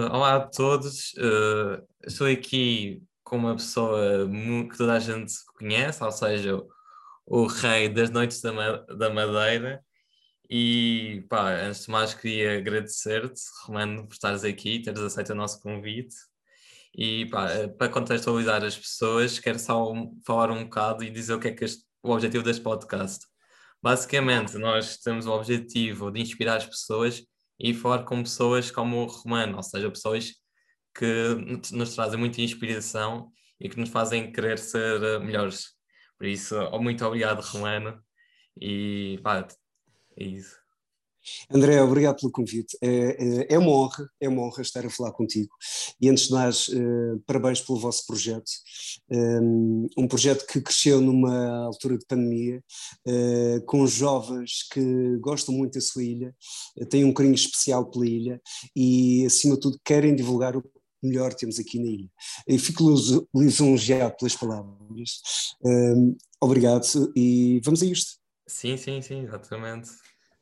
Olá a todos, uh, estou aqui com uma pessoa que toda a gente conhece, ou seja, o rei das noites da, da Madeira. E pá, antes de mais queria agradecer-te, Romano, por estares aqui, teres aceito o nosso convite. E pá, eh, para contextualizar as pessoas, quero só falar um bocado e dizer o que é que este, o objetivo deste podcast. Basicamente, nós temos o objetivo de inspirar as pessoas e falar com pessoas como o Romano, ou seja, pessoas que nos trazem muita inspiração e que nos fazem querer ser eh, melhores. Por isso, muito obrigado, Romano. E pá, é isso. André, obrigado pelo convite. É, é, é, uma honra, é uma honra estar a falar contigo. E antes de mais, eh, parabéns pelo vosso projeto. Um, um projeto que cresceu numa altura de pandemia, uh, com jovens que gostam muito da sua ilha, têm um carinho especial pela ilha e, acima de tudo, querem divulgar o melhor temos aqui na ilha. Eu fico lisonjeado pelas palavras. Obrigado e vamos a isto. Sim, sim, sim, exatamente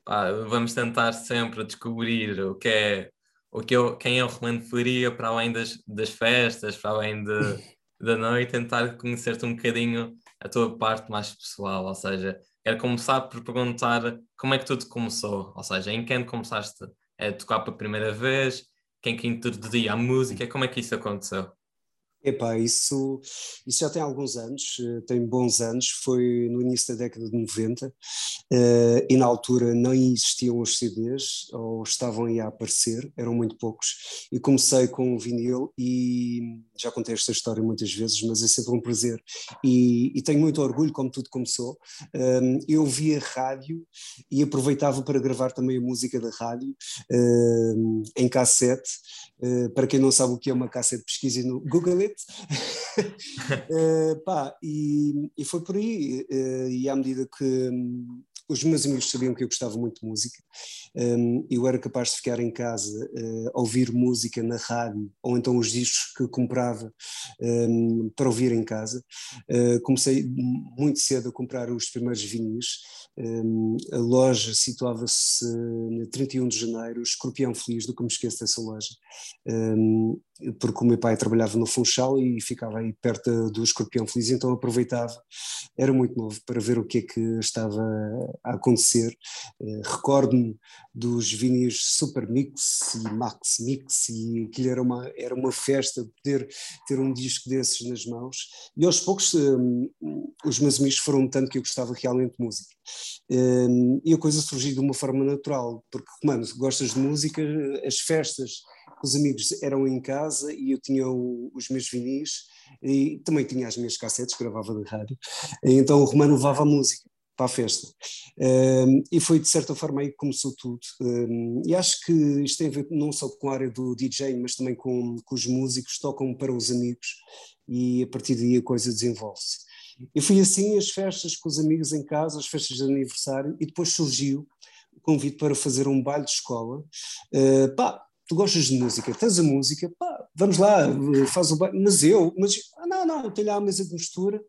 pá, vamos tentar sempre descobrir o que é, o que eu, quem é o Romano Faria para além das, das festas, para além de, da noite, tentar conhecer-te um bocadinho a tua parte mais pessoal, ou seja, quero começar por perguntar como é que tudo começou, ou seja, em quem começaste a tocar pela primeira vez, quem que introduziu a música, como é que isso aconteceu? Epá, isso, isso já tem alguns anos, eh, tem bons anos, foi no início da década de 90 uh, eh, e na altura não existiam os CDs ou estavam aí a aparecer, eram muito poucos e comecei com o vinil e já contei esta história muitas vezes, mas é sempre um prazer e, e tenho muito orgulho como tudo começou. Um, eu via rádio e aproveitava para gravar também a música da rádio um, em cassete. Uh, para quem não sabe o que é uma cassete, pesquise no Google Uh, pá, e, e, foi por aí. Uh, e à medida que um, os meus amigos sabiam que eu gostava muito de música. Um, eu era capaz de ficar em casa uh, ouvir música na rádio ou então os discos que comprava um, para ouvir em casa. Comecei muito cedo a comprar os primeiros vinhos. Um, a loja situava-se na 31 de janeiro, Escorpião Feliz, nunca me esqueço dessa loja. Porque o meu pai trabalhava no Funchal e ficava aí perto do Escorpião Feliz, então aproveitava, era muito novo, para ver o que é que estava a acontecer. Uh, Recordo-me dos vinhos Super Mix e Max Mix, e aquilo era uma, era uma festa poder ter um disco desses nas mãos. E aos poucos um, os meus amigos foram tanto que eu gostava realmente de música. Um, e a coisa surgiu de uma forma natural, porque, mano, gostas de música, as festas os amigos eram em casa e eu tinha o, os meus vinis e também tinha as minhas cassetes, gravava de rádio, então o Romano levava a música para a festa. Um, e foi de certa forma aí que começou tudo. Um, e acho que isto tem a ver não só com a área do DJ, mas também com, com os músicos, tocam para os amigos e a partir daí a coisa desenvolve-se. E fui assim as festas com os amigos em casa, as festas de aniversário, e depois surgiu o convite para fazer um baile de escola. Uh, pá, tu gostas de música, tens a música, pá, vamos lá, faz o mas eu, mas, ah, não, não, tenho lá a mesa de mistura,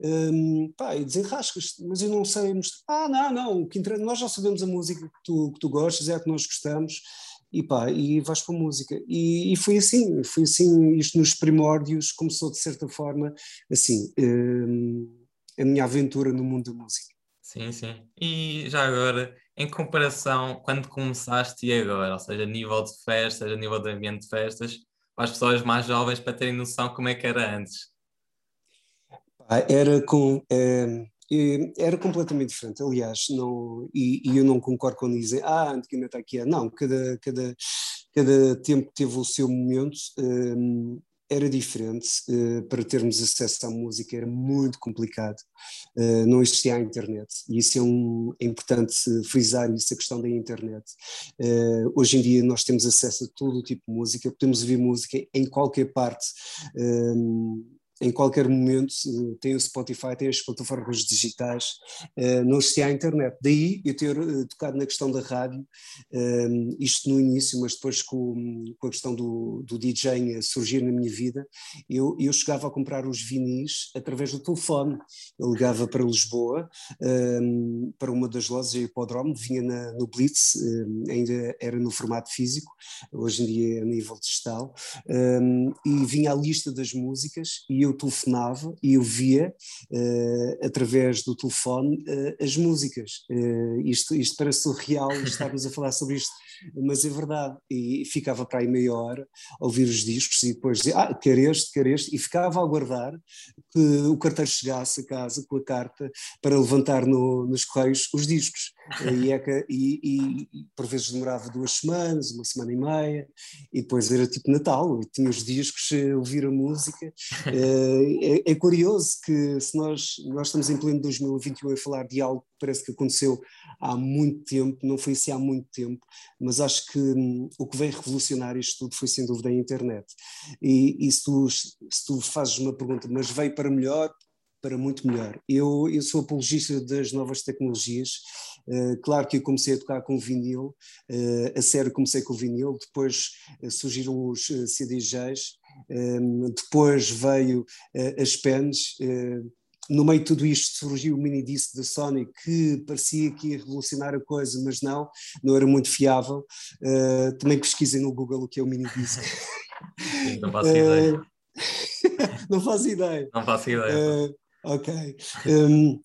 um, pá, e desenrascas, mas eu não sei ah, não, não, o que interessa, nós já sabemos a música que tu, que tu gostas, é a que nós gostamos, e pá, e vais para a música, e, e foi assim, foi assim, isto nos primórdios começou de certa forma, assim, um, a minha aventura no mundo da música. Sim, sim, e já agora em comparação quando começaste e agora, ou seja, nível de festas, a nível de ambiente de festas, para as pessoas mais jovens para terem noção como é que era antes? Era com. É, era completamente diferente, aliás, não, e, e, eu não concordo quando dizem, ah, antigamente aqui é. Não, cada, cada, cada tempo teve o seu momento. Um, era diferente, uh, para termos acesso à música era muito complicado, uh, não existia a internet, e isso é, um, é importante frisar isso, a questão da internet. Uh, hoje em dia nós temos acesso a todo o tipo de música, podemos ouvir música em qualquer parte em qualquer momento tem o Spotify, tem as plataformas digitais, uh, não existia a internet. Daí eu ter uh, tocado na questão da rádio, isto no início, mas depois com, a questão do, do DJ a surgir na minha vida, eu, eu chegava a comprar os vinis através do telefone. Eu ligava para Lisboa, para uma das lojas, a Hipódromo, vinha na, no Blitz, ainda era no formato físico, hoje em dia é a nível digital, e vinha a lista das músicas e eu telefonava e eu via uh, através do telefone uh, as músicas. Uh, isto, isto parece surreal estarmos a falar sobre isto, mas é verdade. E ficava para aí meia hora a ouvir os discos e depois dizia, ah, quer este, quer este, e ficava a aguardar que o carteiro chegasse a casa com a carta para levantar no, nos correios os discos. E, é e, e, e, por vezes demorava duas semanas, uma semana e meia, e depois era tipo Natal, tinha os discos, ouvir a música. É, é, curioso que se nós, nós estamos em pleno 2021 a falar de algo que parece que aconteceu há muito tempo, não foi assim há muito tempo, mas acho que hum, o que veio revolucionar isto tudo foi sem dúvida a internet. E, e se, tu, se tu fazes uma pergunta, mas veio para melhor, para muito melhor. Eu, eu sou apologista das novas tecnologias. Uh, claro que eu comecei a tocar com vinil, uh, a sério comecei com vinil, depois uh, surgiram os CDJs, um, depois veio as pens. no meio de tudo isto surgiu o mini disc da Sony que parecia que ia revolucionar a coisa, mas não, não era muito fiável. também pesquisem no Google o que é o mini disc. Não faço ideia. não faço ideia. Não faço ideia. Ok. Um,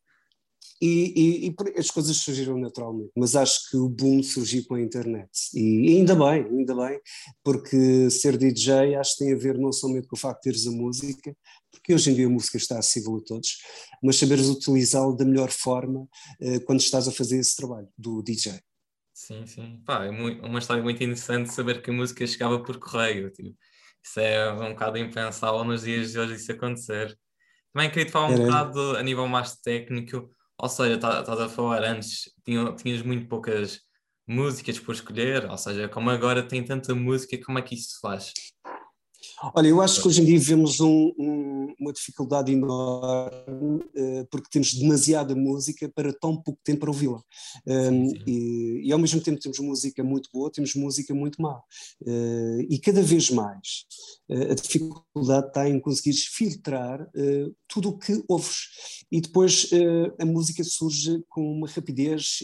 e, e, e, as coisas surgiram naturalmente, mas acho que o boom surgiu com a internet. E, ainda bem, ainda bem, porque ser DJ acho que tem a ver não somente com o facto de teres a música, porque hoje em dia a música está acessível a todos, mas saberes utilizá-la da melhor forma uh, quando estás a fazer esse trabalho do DJ. Sim, sim. Pá, é muito, uma história muito interessante saber que a música chegava por correio. Tipo. Isso é um bocado impensável nos dias de hoje isso acontecer. Também queria te falar um Era... bocado a nível mais técnico, ou seja, estás tá a falar antes, tinha, tinhas muito poucas músicas por escolher, ou seja, como agora tem tanta música, como é que isso se faz? Olha, eu acho que hoje em dia vivemos um, um, uma dificuldade enorme uh, porque temos demasiada música para tão pouco tempo para ouvi-la. Um, e, e, ao mesmo tempo temos música muito boa, temos música muito má. Uh, e cada vez mais uh, a dificuldade está em conseguir filtrar tudo o que ouves. E depois a música surge com uma rapidez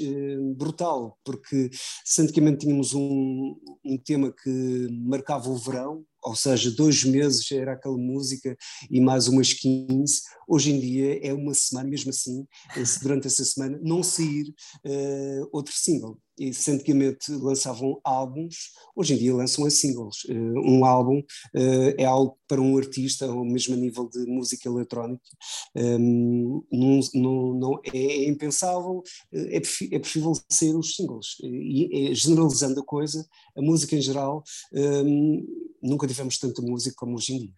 brutal, porque se antigamente tínhamos um, um tema que marcava o verão, ou seja, dois meses era aquela música e mais umas 15. Hoje em dia é uma semana, mesmo assim, se durante essa semana não sair uh, outro single e antigamente lançavam álbuns, hoje em dia lançam a singles. Uh, um álbum uh, é algo para um artista, ou mesmo a nível de música eletrónica, um, não, não, não, é, é impensável, é, é preferível ser os singles. E, e, generalizando a coisa, a música em geral, um, nunca tivemos tanta música como hoje em dia.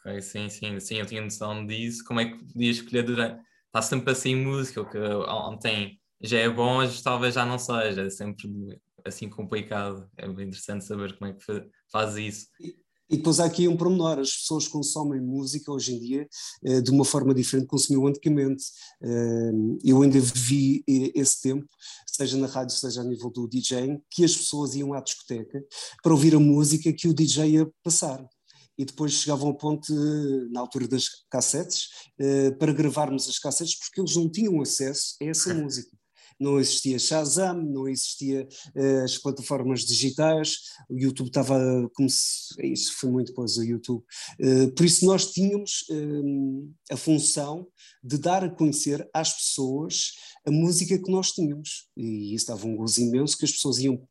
Ok, sim, sim, sim, eu tinha noção disso. Como é que podias escolher durante. Está sempre assim música, o que ontem já é bom, mas talvez já não seja, é sempre assim complicado. É bem interessante saber como é que faz isso. E depois há aqui um pormenor, as pessoas consomem música hoje em dia eh, de uma forma diferente que consumiam antigamente. Eh, eu ainda vivi eh, esse tempo, seja na rádio, seja a nível do DJ, que as pessoas iam à discoteca para ouvir a música que o DJ ia passar. E depois chegavam ao ponto, na altura das cassetes, para gravarmos as cassetes, porque eles não tinham acesso a essa música não existia Shazam, não existia uh, as plataformas digitais, o YouTube estava como se, isso foi muito depois o YouTube, uh, por isso nós tínhamos uh, a função de dar a conhecer às pessoas a música que nós tínhamos, e isso dava um gozo imenso que as pessoas iam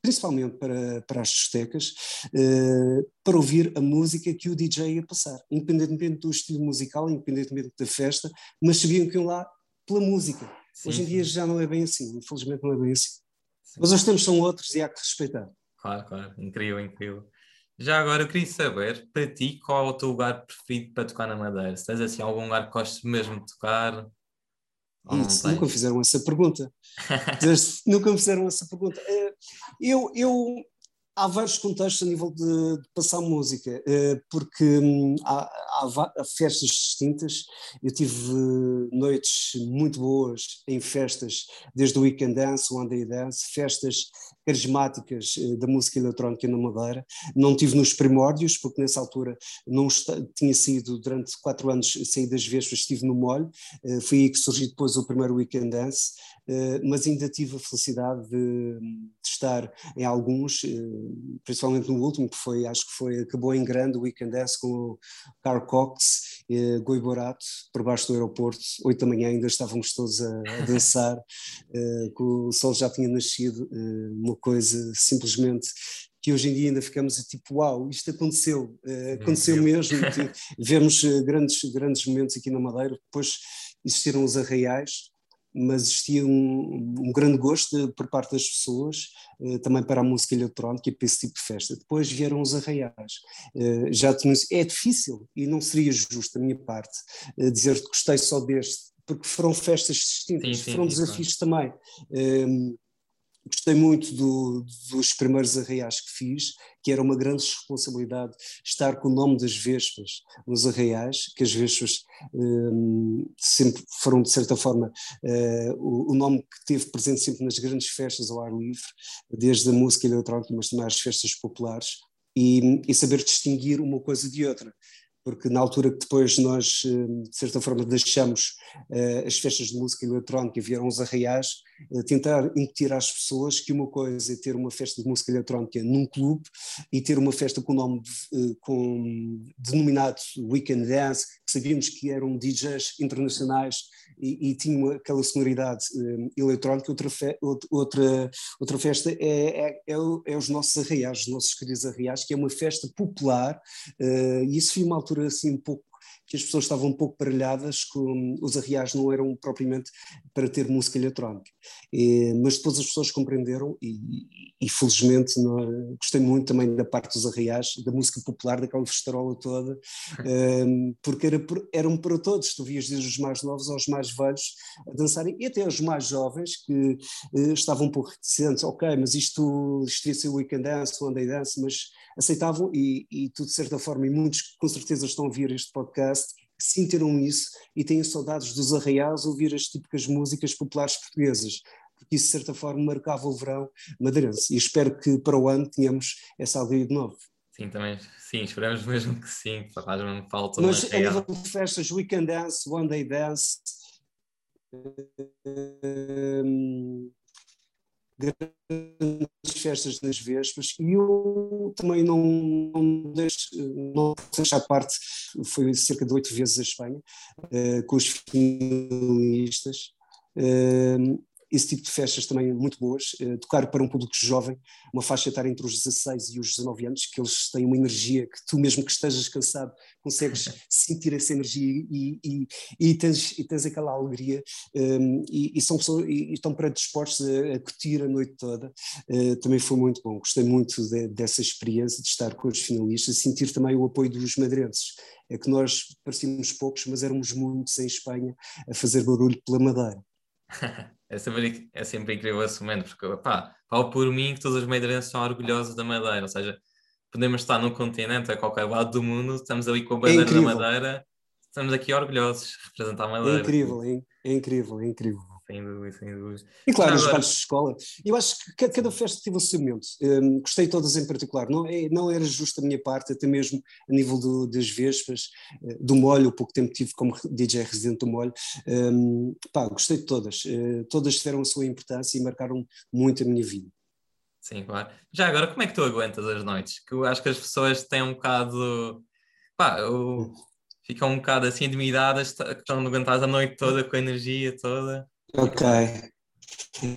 principalmente para, para as discotecas, uh, para ouvir a música que o DJ ia passar, independentemente do estilo musical, independentemente da festa, mas sabiam que iam lá pela música. Sim, Hoje em dia já não é bem assim, infelizmente não é bem assim. Sim. Mas os tempos são outros e há que respeitar. Claro, claro, incrível, incrível. Já agora eu queria saber, para ti, qual é o teu lugar preferido para tocar na Madeira? Se tens assim algum lugar que gostes mesmo de tocar? Isso, nunca fizeram essa pergunta. nunca me fizeram essa pergunta. Eu, eu há vários contextos a nível de, de passar música, uh, porque um, há, há, festas distintas. Eu tive noites muito boas em festas, desde o Weekend Dance, o One Dance, festas carismáticas uh, da música eletrónica na Madeira. Não tive nos primórdios, porque nessa altura não está, tinha sido durante quatro anos saí das Vespas, estive no molho. Uh, foi aí que surgiu depois o primeiro Weekend Dance, mas ainda tive a felicidade de, de estar em alguns principalmente no último, que foi, acho que foi, acabou em grande o Weekend Dance com o Carl Cox, eh, Goi Borato, por baixo do aeroporto, 8 da manhã ainda estávamos todos a, a dançar, eh, que o sol já tinha nascido, eh, uma coisa simplesmente que hoje em dia ainda ficamos tipo, uau, isto aconteceu, uh, aconteceu mesmo, vemos uh, grandes, grandes momentos aqui na Madeira, depois existiram os arraiais, mas existia um, um grande gosto de, por parte das pessoas eh, também para a música eletrónica e para esse tipo de festa. Depois vieram os arraiais. Eh, já tinha, é difícil e não seria justo da minha parte eh, dizer que gostei só deste, porque foram festas distintas, sim, sim, foram sim, desafios claro. também. Gostei muito do, dos primeiros arraiais que fiz, que era uma grande responsabilidade estar com o nome das vespas nos arraiais, que as vespas um, sempre foram, de certa forma, uh, o, o, nome que teve presente sempre nas grandes festas ao ar livre, desde a música eletrónica, mas também as festas populares, e, e saber distinguir uma coisa de outra porque na altura que depois nós, hum, de certa forma, deixamos uh, as festas de música eletrónica, vieram os arraiais, uh, tentar incutir às pessoas que uma coisa é ter uma festa de música eletrónica num clube e ter uma festa com nome uh, com, denominado Weekend Dance, sabíamos que eram DJs internacionais e, e tinham aquela sonoridade eletrónica. Outra, fe, outra, outra festa é, é, é, é, os nossos arraiais, os nossos queridos arraiais, que é uma festa popular, e isso foi uma altura assim um pouco que as pessoas estavam um pouco baralhadas, com, os arreais não eram propriamente para ter música eletrónica. E, mas depois as pessoas compreenderam e, e felizmente não, gostei muito também da parte dos arreais, da música popular, daquela festarola toda, um, porque era, eram para todos, tu vias desde os mais novos aos mais velhos a dançarem, e até os mais jovens que uh, estavam um pouco reticentes, ok, mas isto, isto ia ser o weekend dance, o one day dance, mas aceitavam e, e tu de certa forma, e muitos com certeza estão a ouvir este podcast, sentiram isso e têm saudades dos arraiais ouvir as típicas músicas populares portuguesas, porque isso de certa forma marcava o verão madeirense. E espero que para o ano tenhamos essa alegria de novo. Sim, também, sim, esperamos mesmo que sim, faz mesmo falta. Mas a nível de festas, Weekend Dance, One Day Dance, um, grandes festas nas Vespas e eu também não, não deixo, não parte, foi cerca de oito vezes a Espanha, uh, com os finalistas. Uh, esse tipo de festas também muito boas, uh, tocar para um público jovem, uma faixa etária entre os 16 e os 19 anos, que eles têm uma energia que tu mesmo que estejas cansado consegues sentir essa energia e, e, e, tens, e tens aquela alegria um, ehm, e, e, são pessoas, e, estão predispostos a, a curtir a noite toda, uh, também foi muito bom, gostei muito de, dessa experiência de estar com os finalistas, sentir também o apoio dos madeirenses, é que nós parecíamos poucos, mas éramos muitos em Espanha a fazer barulho pela Madeira. É sempre, é sempre incrível esse momento, porque pá, falo por mim que todos os madeirenses são orgulhosos da Madeira, ou seja, podemos estar num continente, a qualquer lado do mundo, estamos ali com a bandeira é da Madeira, estamos aqui orgulhosos de representar a Madeira. É incrível, é, é incrível, é incrível. Sem dúvida, sem dúvida. E claro, os agora... de escola. Eu acho que cada festa teve o seu momento. Um, gostei de todas em particular. Não, é, não era justo da minha parte, até mesmo a nível do, das Vespas, uh, do molho, o pouco tempo tive como DJ residente do molho. Um, pá, gostei de todas. Uh, todas tiveram a sua importância e marcaram muito a minha vida. Sim, claro. Já agora, como é que tu aguentas as noites? Que eu acho que as pessoas têm um bocado. Pá. Hum. ficam um bocado assim intimidadas, estão aguentadas a noite toda com a energia toda. Ok.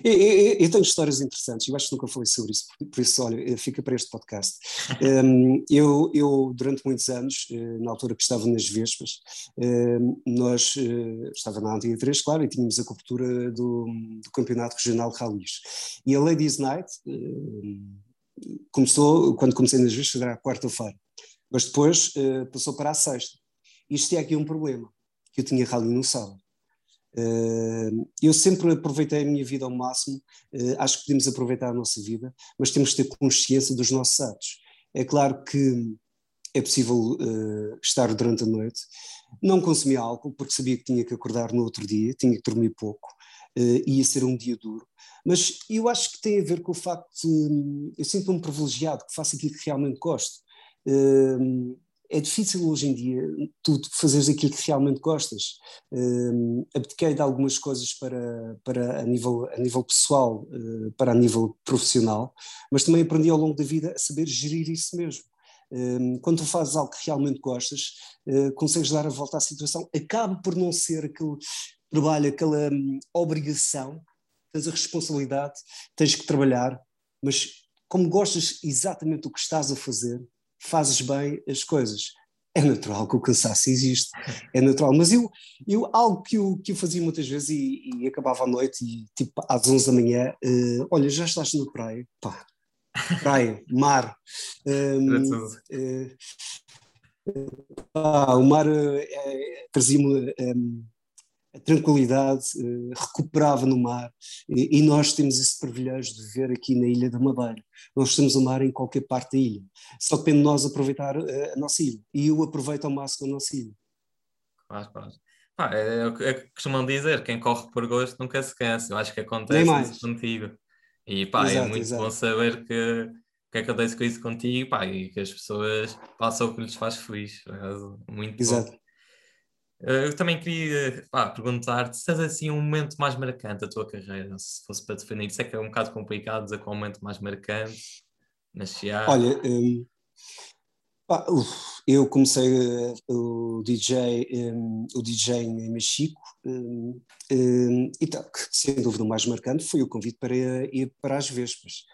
Eu, tenho histórias interessantes, eu acho que nunca falei sobre isso, por, isso, olha, fica para este podcast. Um, eu, eu, durante muitos anos, eh, na altura que estava nas Vespas, um, nós, uh, estava na Antiga 3, claro, e tínhamos a cobertura do, do Campeonato Regional de Rallys. E a Ladies Night um, começou, quando comecei nas Vespas, era a quarta-feira, mas depois passou para a sexta. Isto é aqui um problema, que eu tinha rally no sábado. Uh, eu sempre aproveitei a minha vida ao máximo, uh, acho que podemos aproveitar a nossa vida, mas temos que ter consciência dos nossos atos. É claro que é possível uh, estar durante a noite, não consumir álcool, porque sabia que tinha que acordar no outro dia, tinha que dormir pouco, ia ser um dia duro. Mas eu acho que tem a ver com o facto de eu sinto-me privilegiado, que faço aquilo que realmente gosto é difícil hoje em dia tu fazeres aquilo que realmente gostas. Um, abdiquei de algumas coisas para, para a, nível, a nível pessoal, uh, para a nível profissional, mas também aprendi ao longo da vida a saber gerir isso mesmo. Um, quando tu fazes algo que realmente gostas, uh, consegues dar a volta à situação. Acaba por não ser aquele trabalho, aquela um, obrigação, tens a responsabilidade, tens que trabalhar, mas como gostas exatamente do que estás a fazer, fazes bem as coisas. É natural que o cansaço existe, é natural. Mas eu, eu algo que eu, que eu fazia muitas vezes e, e acabava à noite e tipo às 11 da manhã, uh, olha, já estás na praia, pá, praia, mar. Um, uh, uh, o mar eh, trazia-me um, a tranquilidade, uh, recuperava no mar, e, e, nós temos esse privilégio de viver aqui na Ilha da Madeira. Nós temos o mar em qualquer parte da ilha, só depende de nós aproveitar uh, a nossa ilha, e eu aproveito ao máximo a nossa ilha. Claro, claro. Ah, é, é, é que costumam dizer, quem corre por gosto nunca se cansa, eu acho que acontece isso contigo. E pá, é exato, é muito exato. bom saber que, que acontece com isso contigo pá, e que as pessoas passam o que lhes faz feliz. Muito exato. Bom. Eh, eu também queria perguntar-te se tens assim um momento mais marcante da tua carreira, se fosse para definir. Sei que é um bocado complicado dizer qual é o momento mais marcante na Chiar. Olha, um, pá, eu comecei uh, o DJ, um, o DJ em Mexico um, e tá, sem dúvida o mais marcante foi o convite para ir para as Vespas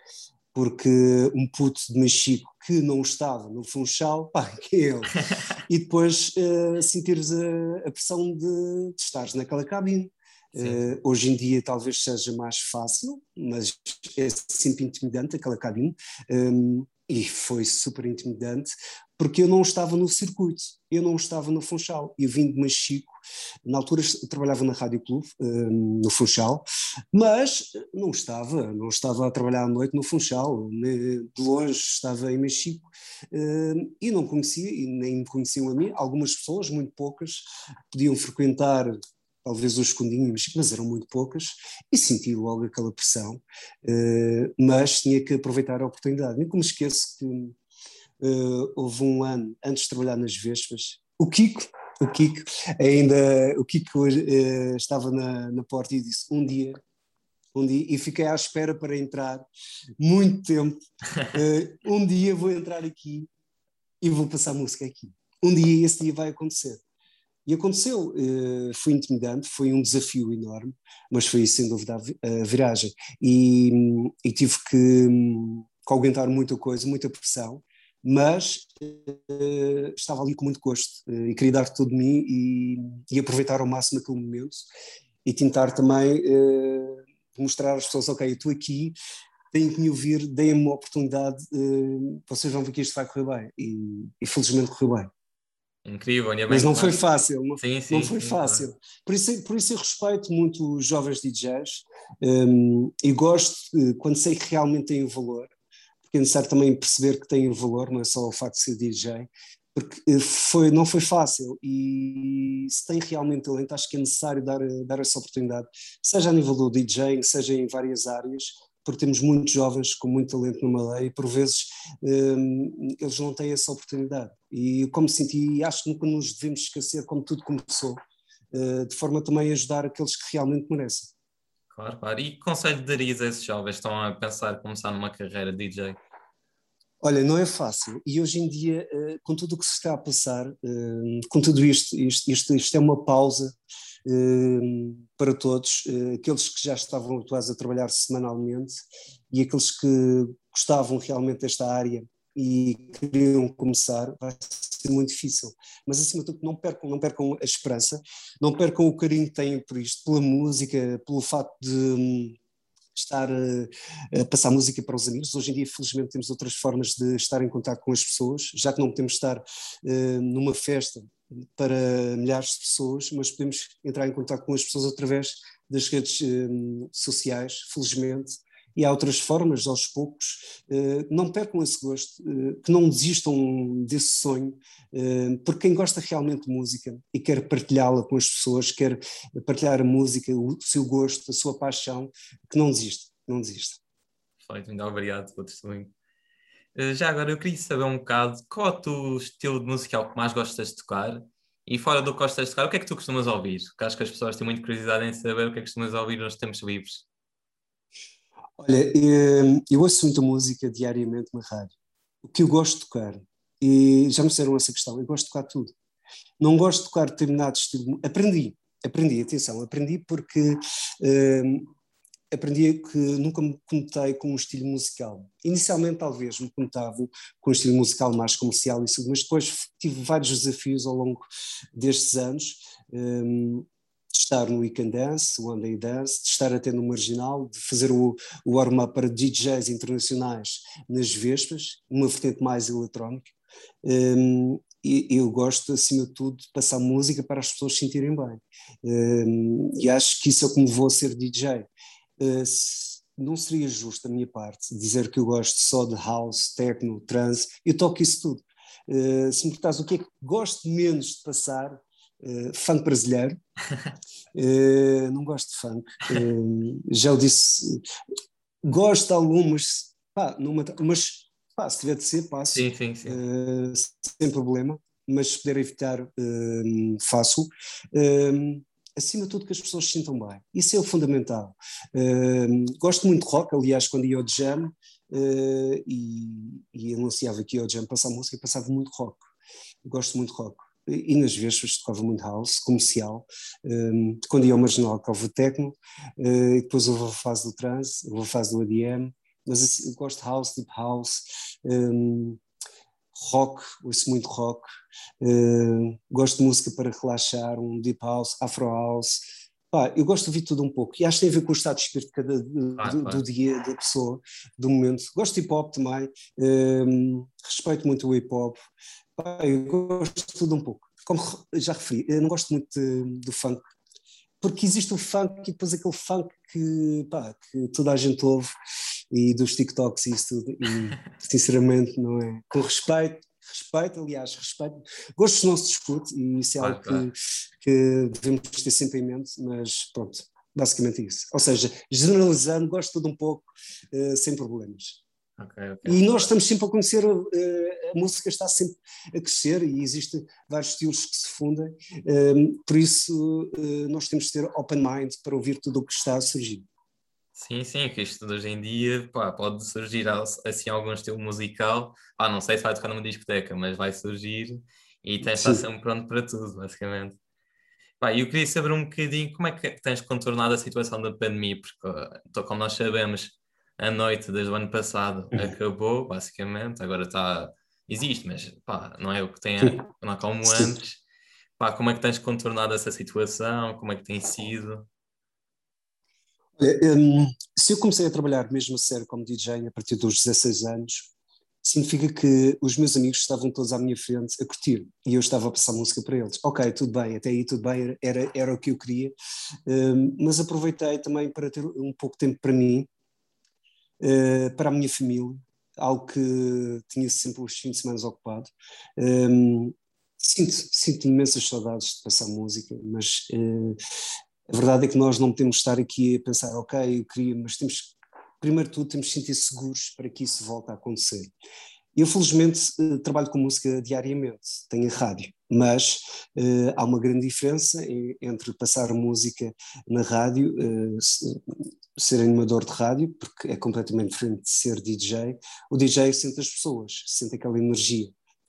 porque um puto de Mexico que não estava no Funchal, pá, que é ele. e depois uh, sentires a, a, pressão de, de estares naquela cabine. Uh, hoje em dia talvez seja mais fácil, mas é sempre intimidante aquela cabine. Um, e foi super intimidante, porque eu não estava no circuito, eu não estava no Funchal. Eu vim de Machico, na altura trabalhava na Rádio Clube, hum, no Funchal, mas não estava, não estava a trabalhar à noite no Funchal, de longe estava em Machico, hum, e não conhecia, e nem me conheciam a mim, algumas pessoas, muito poucas, podiam frequentar talvez os escondinho, mas eram muito poucas, e senti logo aquela pressão, uh, mas tinha que aproveitar a oportunidade. Nem como esqueço que uh, houve um ano antes de trabalhar nas Vespas, o Kiko, o Kiko, ainda, o Kiko uh, estava na, na porta e disse, um dia um dia, e fiquei à espera para entrar muito tempo. Uh, um dia vou entrar aqui e vou passar música aqui. Um dia esse dia vai acontecer. E aconteceu, uh, foi intimidante, foi um desafio enorme, mas foi sem dúvida a viragem. E, e tive que, aguentar muita coisa, muita pressão, mas uh, estava ali com muito gosto uh, e queria dar tudo de mim e, e, aproveitar ao máximo aquele momento e tentar também mostrar às pessoas: ok, eu estou aqui, têm que me ouvir, deem-me uma oportunidade, vocês vão ver que isto vai correr bem. E, e felizmente correu bem. Incrível, Mas não foi fácil, não, sim, sim, não foi sim, fácil. Claro. Por, isso, por isso eu respeito muito os jovens DJs um, e gosto quando sei que realmente têm valor, porque é necessário também perceber que têm valor, não é só o facto de ser DJ, porque eh, foi, não foi fácil e se tem realmente talento, acho que é necessário dar, dar essa oportunidade, seja a nível do DJ, seja em várias áreas, porque temos muitos jovens com muito talento no Malé e por vezes um, eles não têm essa oportunidade. E como senti, acho que nunca nos devemos esquecer como tudo começou, uh, de forma também a ajudar aqueles que realmente merecem. Claro, claro. E que conselho darias a esses jovens que estão a pensar começar numa carreira de DJ? Olha, não é fácil. E hoje em dia, uh, com tudo o que se está a passar, uh, com tudo isto, isto, isto, isto é uma pausa para todos, eh, aqueles que já estavam habituados a trabalhar semanalmente e aqueles que gostavam realmente desta área e queriam começar, vai ser muito difícil. Mas acima de tudo, não percam, não percam a esperança, não percam o carinho que têm por isto, pela música, pelo facto de hum, estar a, a, passar música para os amigos. Hoje em dia, felizmente, temos outras formas de estar em contato com as pessoas, já que não podemos estar uh, numa festa para milhares de pessoas, mas podemos entrar em contato com as pessoas através das redes um, sociais, felizmente, e há outras formas, aos poucos, uh, não percam esse gosto, uh, que não desistam desse sonho, uh, porque quem gosta realmente de música e quer partilhá-la com as pessoas, quer partilhar a música, o seu gosto, a sua paixão, que não desista, não desista. Perfeito, muito obrigado pelo testemunho. Já agora eu queria saber um bocado qual é o teu estilo de musical que mais gostas de tocar e fora do que gostas de tocar, o que é que tu costumas ouvir? Porque acho que as pessoas têm muita curiosidade em saber o que é que costumas ouvir nos tempos livres. Olha, eh, eu ouço muita música diariamente na rádio. O que eu gosto de tocar, e já me fizeram essa questão, eu gosto de tocar tudo. Não gosto de tocar determinados estilos. Aprendi, aprendi, atenção, aprendi porque uh, aprendi que nunca me conectei com um estilo musical. Inicialmente, talvez, me conectava com um estilo musical mais comercial, e mas depois tive vários desafios ao longo destes anos. Um, de estar no Weekend Dance, One Day Dance, de estar até no Marginal, de fazer o, o warm-up para DJs internacionais nas Vespas, uma vertente mais eletrónica. Um, e eu gosto, acima de tudo, de passar música para as pessoas se sentirem bem. Um, e acho que isso é como vou ser DJ. Uh, não seria justo da minha parte dizer que eu gosto só de house, techno, trance, eu toco isso tudo. Uh, se me perguntas o que é que gosto menos de passar, uh, funk brasileiro, uh, não gosto de funk. Já o disse, gosto de algumas, pá, numa, mas pá, se tiver de ser, passo, sim, sim, sim. sem problema, mas se puder evitar, faço. Acima de tudo que as pessoas se sintam bem. Isso é o fundamental. gosto muito de rock, aliás, quando ia ao jam e, e anunciava que ia ao jam passar música, passava muito rock. Gosto muito de rock e nas Vespas tocava muito house, comercial, um, quando ia ao marginal tocava techno, uh, e depois houve a fase do trance, houve a fase do ADM, mas assim, gosto de house, deep house, um, rock, ouço muito rock, uh, gosto de música para relaxar, um deep house, afro house, Pá, eu gosto de ouvir tudo um pouco. E acho que tem a ver com o estado de espírito cada, do, do, dia da pessoa, do momento. Gosto de hip hop também, um, respeito muito o hip hop, eu gosto de tudo um pouco. Como já referi, eu não gosto muito de, do funk, porque existe o funk e depois aquele funk que, pá, que toda a gente ouve e dos TikToks e isso tudo, e sinceramente não é. Com respeito, respeito, aliás, respeito. Gosto não se discute e isso é algo que, que devemos ter sempre em mente, mas pronto, basicamente isso. Ou seja, generalizando, gosto de tudo um pouco, uh, sem problemas. Okay, okay. E nós estamos sempre a conhecer, uh, a música está sempre a crescer e existem vários estilos que se fundem, uh, por isso uh, nós temos de ter open mind para ouvir tudo o que está a surgir. Sim, sim, que isto de hoje em dia pá, pode surgir assim algum estilo musical, ah, não sei se vai tocar numa discoteca, mas vai surgir e tens de estar sempre pronto para tudo, basicamente. Pá, eu queria saber um bocadinho como é que tens contornado a situação da pandemia, porque como nós sabemos, a noite desde o ano passado uhum. acabou, basicamente, agora está, existe, mas pá, não é o que tem, não é como antes. Pá, como é que tens contornado essa situação? Como é que tem sido? Um, se eu comecei a trabalhar mesmo a sério como DJ a partir dos 16 anos, significa que os meus amigos estavam todos à minha frente a curtir e eu estava a passar música para eles. Ok, tudo bem, até aí tudo bem, era, era o que eu queria, um, mas aproveitei também para ter um pouco de tempo para mim uh, para a minha família, algo que tinha sempre os fins de semana ocupado. Um, sinto, sinto imensas saudades de passar música, mas uh, a verdade é que nós não podemos estar aqui a pensar, ok, eu queria, mas temos, primeiro de tudo, temos de sentir seguros para que isso volte a acontecer. Eu, felizmente, eh, trabalho com música diariamente, tenho a rádio, mas uh, há uma grande diferença entre passar música na rádio, uh, ser animador de rádio, porque é completamente diferente de ser DJ. O DJ sente as pessoas, sente aquela energia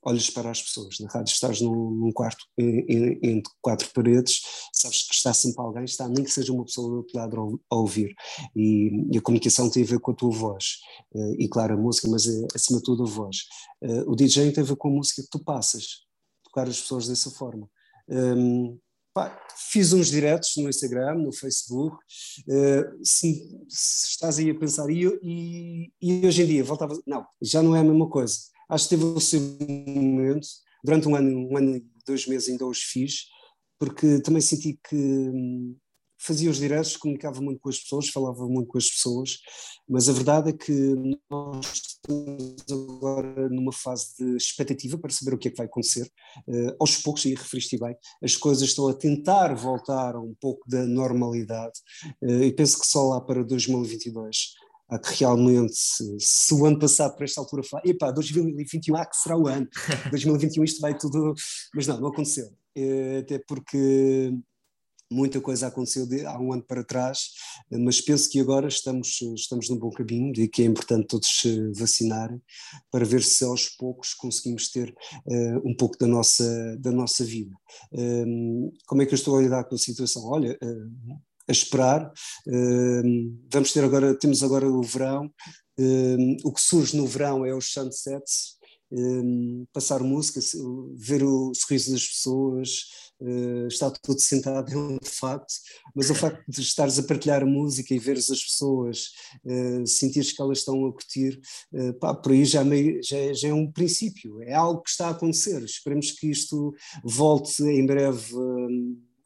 olhas para as pessoas. Na rádio estás num, num quarto entre quatro paredes, sabes que está sempre alguém, está, nem que seja uma pessoa do outro lado a, ouvir. E, e, a comunicação tem a ver com a tua voz. Uh, e claro, a música, mas é, acima de tudo a voz. Uh, o DJ tem a ver com a música que tu passas, tocar as pessoas dessa forma. Um, pá, fiz uns diretos no Instagram, no Facebook. Uh, se, se, estás aí a pensar, e, e, e hoje em dia voltava. Não, já não é a mesma coisa acho que teve o seu momento, durante um ano, um ano e dois meses ainda os fiz, porque também senti que hum, fazia os diretos, comunicava muito com as pessoas, falava muito com as pessoas, mas a verdade é que nós estamos agora numa fase de expectativa para saber o que é que vai acontecer. Uh, aos poucos, e referiste bem, as coisas estão a tentar voltar um pouco da normalidade, uh, e penso que só lá para 2022 há que realmente, se, se, o ano passado, por esta altura, fala, epá, 2021 há que será o ano, 2021 isto vai tudo, mas não, não aconteceu, uh, até porque muita coisa aconteceu de, há um ano para trás, mas penso que agora estamos, estamos num bom caminho e que é importante todos se vacinarem para ver se aos poucos conseguimos ter uh, um pouco da nossa, da nossa vida. Um, como é que eu estou a lidar com a situação? Olha, uh, a esperar, uh, vamos ter agora, temos agora o verão, o que surge no verão é os sunsets, um, passar música, ver o sorriso das pessoas, uh, estar tudo sentado é um facto, mas o facto de estares a partilhar música e veres as pessoas, uh, sentires que elas estão a curtir, uh, pá, por aí já, meio, já, é, já, é um princípio, é algo que está a acontecer. Esperemos que isto volte em breve.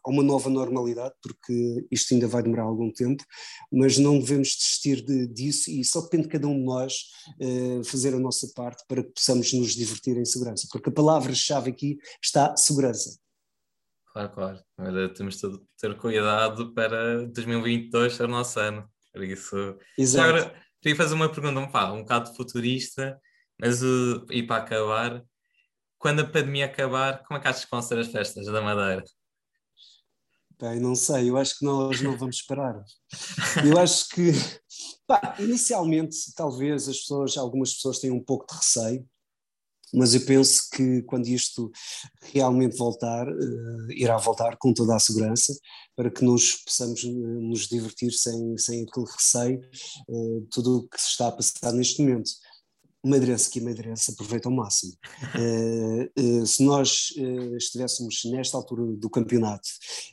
A uma nova normalidade, porque isto ainda vai demorar algum tempo, mas não devemos desistir de, disso e só depende de cada um de nós uh, fazer a nossa parte para que possamos nos divertir em segurança, porque a palavra-chave aqui está segurança. Claro, claro. Mas temos de ter cuidado para 2022 ser o nosso ano. Por isso. Exato. Agora, queria fazer uma pergunta um, pá, um bocado futurista, mas uh, e para acabar, quando a pandemia acabar, como é que achas que vão ser as festas da Madeira? Bem, não sei, eu acho que nós não vamos esperar. Eu acho que, pá, inicialmente, talvez as pessoas, algumas pessoas tenham um pouco de receio, mas eu penso que quando isto realmente voltar, uh, irá voltar com toda a segurança, para que nos possamos uh, nos divertir sem, sem aquele receio, uh, tudo o que se está a passar neste momento madeirense que é madeirense aproveita ao máximo. Uh, uh, se nós uh, estivéssemos nesta altura do campeonato,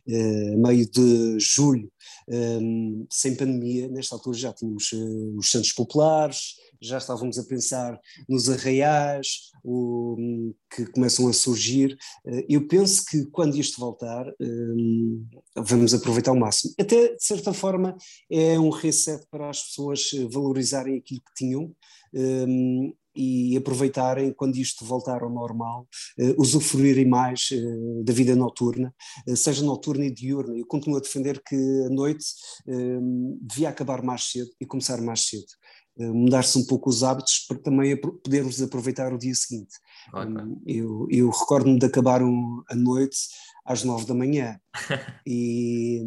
meio de julho, um, sem pandemia, nesta altura já tínhamos os Santos Populares, já estávamos a pensar nos arraiais o, que começam a surgir. eu penso que quando isto voltar, um, vamos aproveitar ao máximo. Até, de certa forma, é um reset para as pessoas valorizarem aquilo que tinham e aproveitarem quando isto voltar ao normal, uh, usufruírem mais da vida noturna, seja noturna e diurna. Eu continuo a defender que a noite devia acabar mais cedo e começar mais cedo. Mudar-se um pouco os hábitos para também podermos aproveitar o dia seguinte. Okay. Um, eu, eu recordo-me de acabar um, a noite às nove da manhã e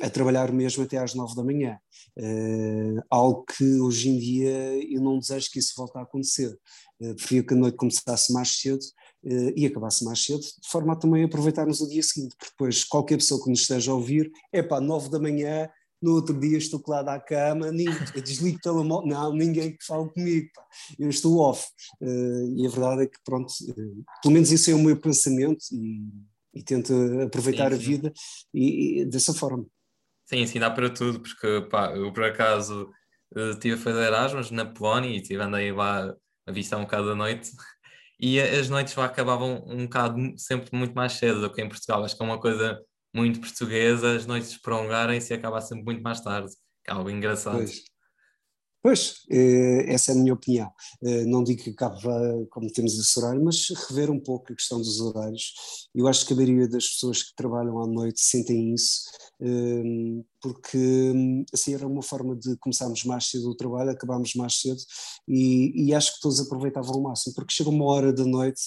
a trabalhar mesmo até às nove da manhã. Uh, algo que hoje em dia eu não desejo que isso volte a acontecer. Uh, preferia que a noite começasse mais cedo uh, e acabasse mais cedo, de forma a também aproveitarmos o dia seguinte, porque depois qualquer pessoa que nos esteja a ouvir, é pá, nove da manhã, no outro dia estou colado à cama, ninguém, desligo pela mão, não, ninguém que fale comigo, pá, eu estou off. Uh, e a verdade é que, pronto, pelo menos isso é o meu pensamento e, e tento aproveitar sim, sim. a vida e, e, dessa forma. Sim, sim, dá para tudo, porque pá, eu por acaso estive a fazer Erasmus na Polónia e tive, andei lá a vista um bocado da noite e as noites lá acabavam um bocado sempre muito mais cedo do que em Portugal. Acho que é uma coisa muito portuguesa, as noites prolongarem-se e acaba sempre muito mais tarde, é algo engraçado. Pois. Pois, eh, essa é a minha opinião. Eh, não digo que acabe como temos esse horário, mas rever um pouco a questão dos horários. Eu acho que a maioria das pessoas que trabalham à noite sentem isso, eh, porque assim era uma forma de começarmos mais cedo o trabalho, acabámos mais cedo e, e acho que todos aproveitavam ao máximo, porque chega uma hora da noite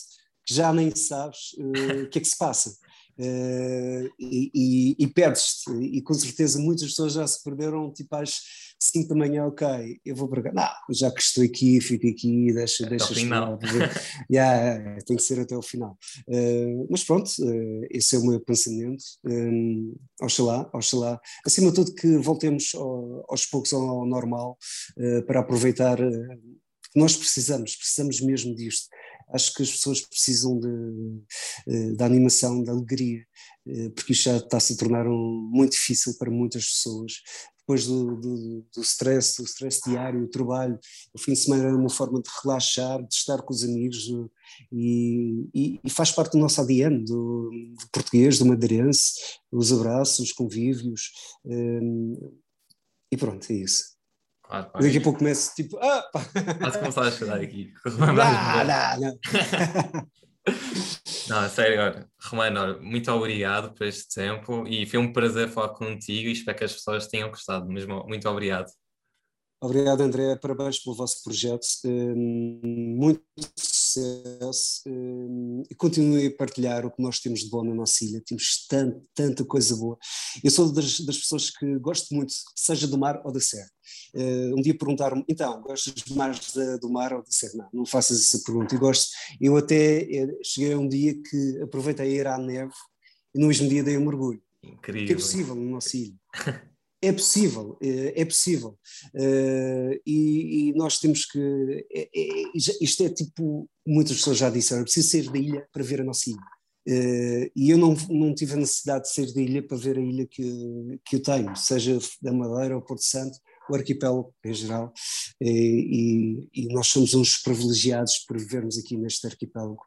que já nem sabes o que é que se passa. Uh, e, e, e perdes-te, e com certeza muitas pessoas já se perderam tipo às 5 da manhã, ok, eu vou para cá, não, já que estou aqui, fico aqui, deixa, até deixa final. yeah, tem que ser até o final. Uh, mas pronto, uh, esse é o meu pensamento, um, oxalá, oxalá, acima de tudo que voltemos ao, aos poucos ao normal para aproveitar nós precisamos, precisamos mesmo disto. Acho que as pessoas precisam de, eh, da animação, da alegria, eh, porque isto já está a se tornar um, muito difícil para muitas pessoas. depois do, do, do stress, do stress diário, o trabalho, o fim de semana é uma forma de relaxar, de estar com os amigos e, e, e faz parte do nosso ADN, do, do, português, do madeirense, os abraços, os convívios um, e pronto, é isso. Claro, claro. Daqui a pouco começo tipo, ah, pá. Posso começar a chorar aqui. Não, não, não. Não, sério, agora, Romano, muito obrigado por este tempo e foi um prazer falar contigo e espero que as pessoas tenham gostado. Mesmo, muito obrigado. Obrigado, André. Parabéns pelo vosso projeto. Hum, muito hum, e continue a partilhar o que nós temos de bom na nossa ilha. Temos tanto, tanta coisa boa. Eu sou das, das pessoas que gosto muito, seja do mar ou da serra. Uh, um dia perguntaram-me, então, gostas mais de, do mar ou da serra? Não, não faças essa pergunta. Eu gosto, eu até eh, cheguei a um dia que aproveitei a ir à neve e no mesmo dia dei um mergulho. Incrível. Que é possível no nosso ilha. É possível, é, é possível. Uh, e, e, nós temos que. É, é, isto é tipo, muitas pessoas já disseram, é preciso sair da ilha para ver a nossa ilha. E eu não, não tive a necessidade de sair da ilha para ver a ilha que, que eu tenho, seja da Madeira ou Porto Santo, o arquipélago em geral, e, e, nós somos uns privilegiados por vivermos aqui neste arquipélago.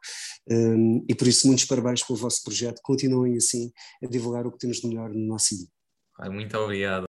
E por isso, muitos parabéns pelo vosso projeto. Continuem assim a divulgar o que temos de melhor no nosso ilha. Muito obrigado.